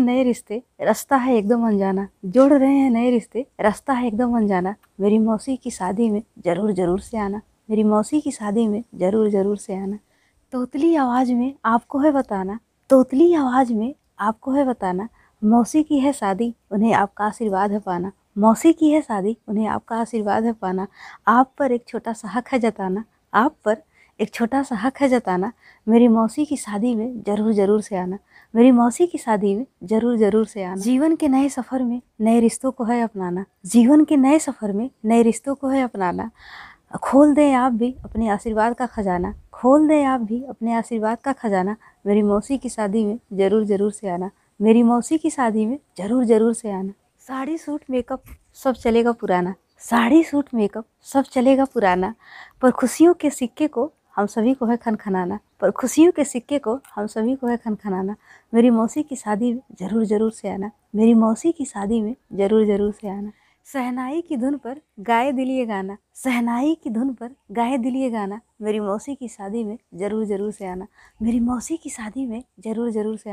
हैं नए रिश्ते, रास्ता है एकदम अनजाना। जोड़ रहे हैं नए रिश्ते, रास्ता है एकदम अनजाना। मेरी मौसी की शादी में ज़रूर ज़रूर से आना। मेरी मौसी की शादी में ज़रूर ज़रूर से आना। तोतली आवाज़ में आपको है बताना। तोतली आवाज़ में आपको है बताना। मौसी की है शादी, उन्हें आपका आशीर्वाद है पाना। मौसी की है शादी, उन्हें आपका आशीर्वाद है पाना। आप पर एक छोटा सा हक है जताना। आप पर एक छोटा सा हक है जताना, मेरी मौसी की शादी में ज़रूर ज़रूर से आना। मेरी मौसी की शादी में ज़रूर ज़रूर से आना। जीवन के नए सफ़र में नए रिश्तों को है अपनाना। जीवन के नए सफ़र में नए रिश्तों को है अपनाना। खोल दें आप भी अपने आशीर्वाद का खजाना। खोल दें आप भी अपने आशीर्वाद का खजाना। मेरी मौसी की शादी में ज़रूर ज़रूर से आना। मेरी मौसी की शादी में ज़रूर ज़रूर से आना। साड़ी, सूट, मेकअप सब चलेगा पुराना। साड़ी, सूट, मेकअप सब चलेगा पुराना। पर खुशियों के सिक्के को हम सभी को है खनखनाना, पर खुशियों के सिक्के को हम सभी को है खनखनाना। मेरी मौसी की शादी में ज़रूर ज़रूर से आना। मेरी मौसी की शादी में ज़रूर ज़रूर से आना। सहनाई की धुन पर गाए दिलिए गाना। सहनाई की धुन पर गाए दिलिए गाना। मेरी मौसी की शादी में ज़रूर ज़रूर से आना। मेरी मौसी की शादी में ज़रूर ज़रूर से आना।